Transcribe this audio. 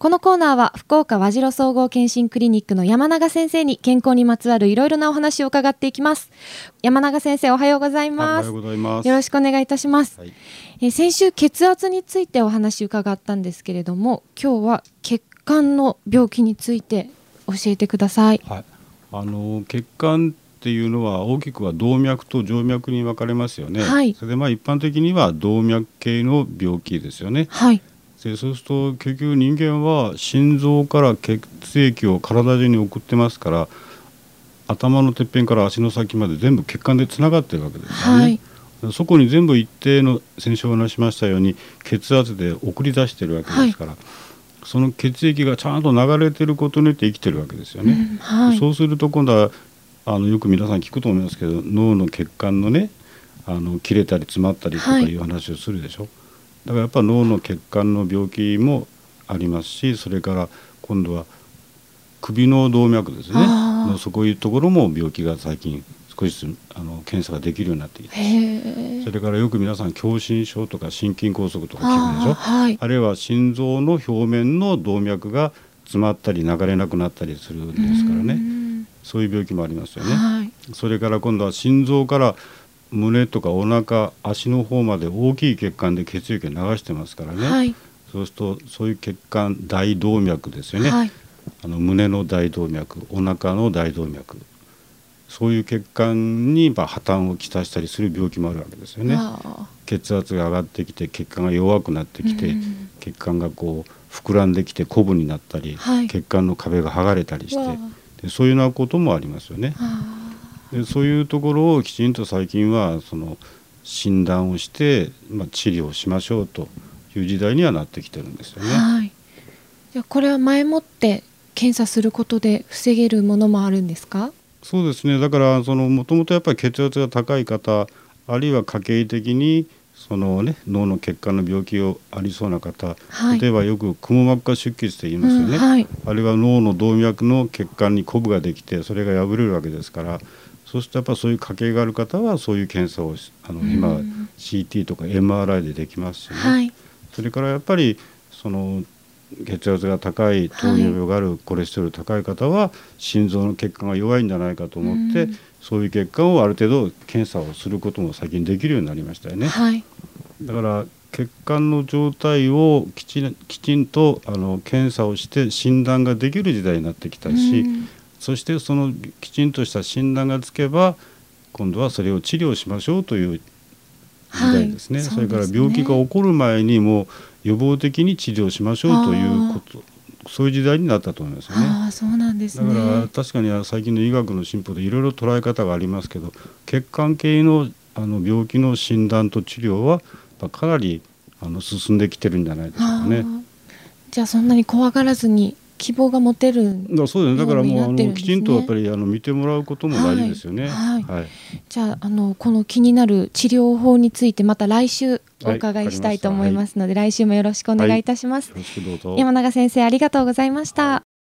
このコーナーは福岡和白総合健診クリニックの山永先生に健康にまつわるいろいろなお話を伺っていきます。山永先生おはようございます。おはようございます。よろしくお願いいたします、はい。え先週血圧についてお話伺ったんですけれども今日は血管の病気について教えてください。はい、あの血管っていうのは大きくは動脈と静脈に分かれますよね。はい。それでまあ一般的には動脈系の病気ですよね。はいでそうすると結局人間は心臓から血液を体中に送ってますから頭のてっぺんから足の先まで全部血管でつながってるわけですよね。はいそこに全部一定の先週お話ししましたように血圧で送り出してるわけですから、その血液がちゃんと流れてることによって生きてるわけですよね。うんはいそうすると今度はあのよく皆さん聞くと思いますけど脳の血管のねあの切れたり詰まったりとかはいいう話をするでしょ、だからやっぱ脳の血管の病気もありますしそれから今度は首の動脈ですね。のそういうところも病気が最近少しずつあの検査ができるようになってきてそれからよく皆さん狭心症とか心筋梗塞とか聞くでしょ。あーはい。あるいは心臓の表面の動脈が詰まったり流れなくなったりするんですからうねん。そういう病気もありますよね。はい。それから今度は心臓から胸とかお腹足の方まで大きい血管で血液を流してますからね、はい。そうするとそういう血管大動脈ですよね、はい。あの胸の大動脈お腹の大動脈。そういう血管にまあ破綻をきたしたりする病気もあるわけですよね。あ。血圧が上がってきて血管が弱くなってきて、うん。血管がこう膨らんできてコブになったり、はい。血管の壁が剥がれたりしてでそういうようなこともありますよね。あでそういうところをきちんと最近はその診断をして、まあ、治療しましょうという時代にはなってきてるんですよね。はい。じゃあこれは前もって検査することで防げるものもあるんですか？そうですねだからそのもともとやっぱり血圧が高い方あるいは家系的にその、ね、脳の血管の病気をありそうな方、はい例えばよくくも膜下出血と言いますよね、うんはいあるいは脳の動脈の血管にコブができてそれが破れるわけですからそうするとやっぱそういう家系がある方はそういう検査をしあの今うん CT とか MRI でできますしね、はい。それからやっぱりその血圧が高い糖尿病がある、コレステロール高い方は心臓の血管が弱いんじゃないかと思って、うん。そういう血管をある程度検査をすることも最近できるようになりましたよね。はい。だから血管の状態をきちんきちんとあの検査をして診断ができる時代になってきたし、うんそしてそのきちんとした診断がつけば今度はそれを治療しましょうという時代ですね,、はいそれからそうですね病気が起こる前にもう予防的に治療しましょうということそういう時代になったと思いますよね。ああそうなんですね。だから確かに最近の医学の進歩でいろいろ捉え方がありますけど血管系のあの病気の診断と治療はまあかなりあの進んできてるんじゃないでしょうかね。じゃあそんなに怖がらずに希望が持てるんだからそうですね。だからもうあのきちんとやっぱりあの見てもらうことも大事ですよね。はいはい。じゃああのこの気になる治療法についてまた来週お伺いしたいと思いますので、来週もよろしくお願いいたします。よろしくどうぞ。山永先生ありがとうございました。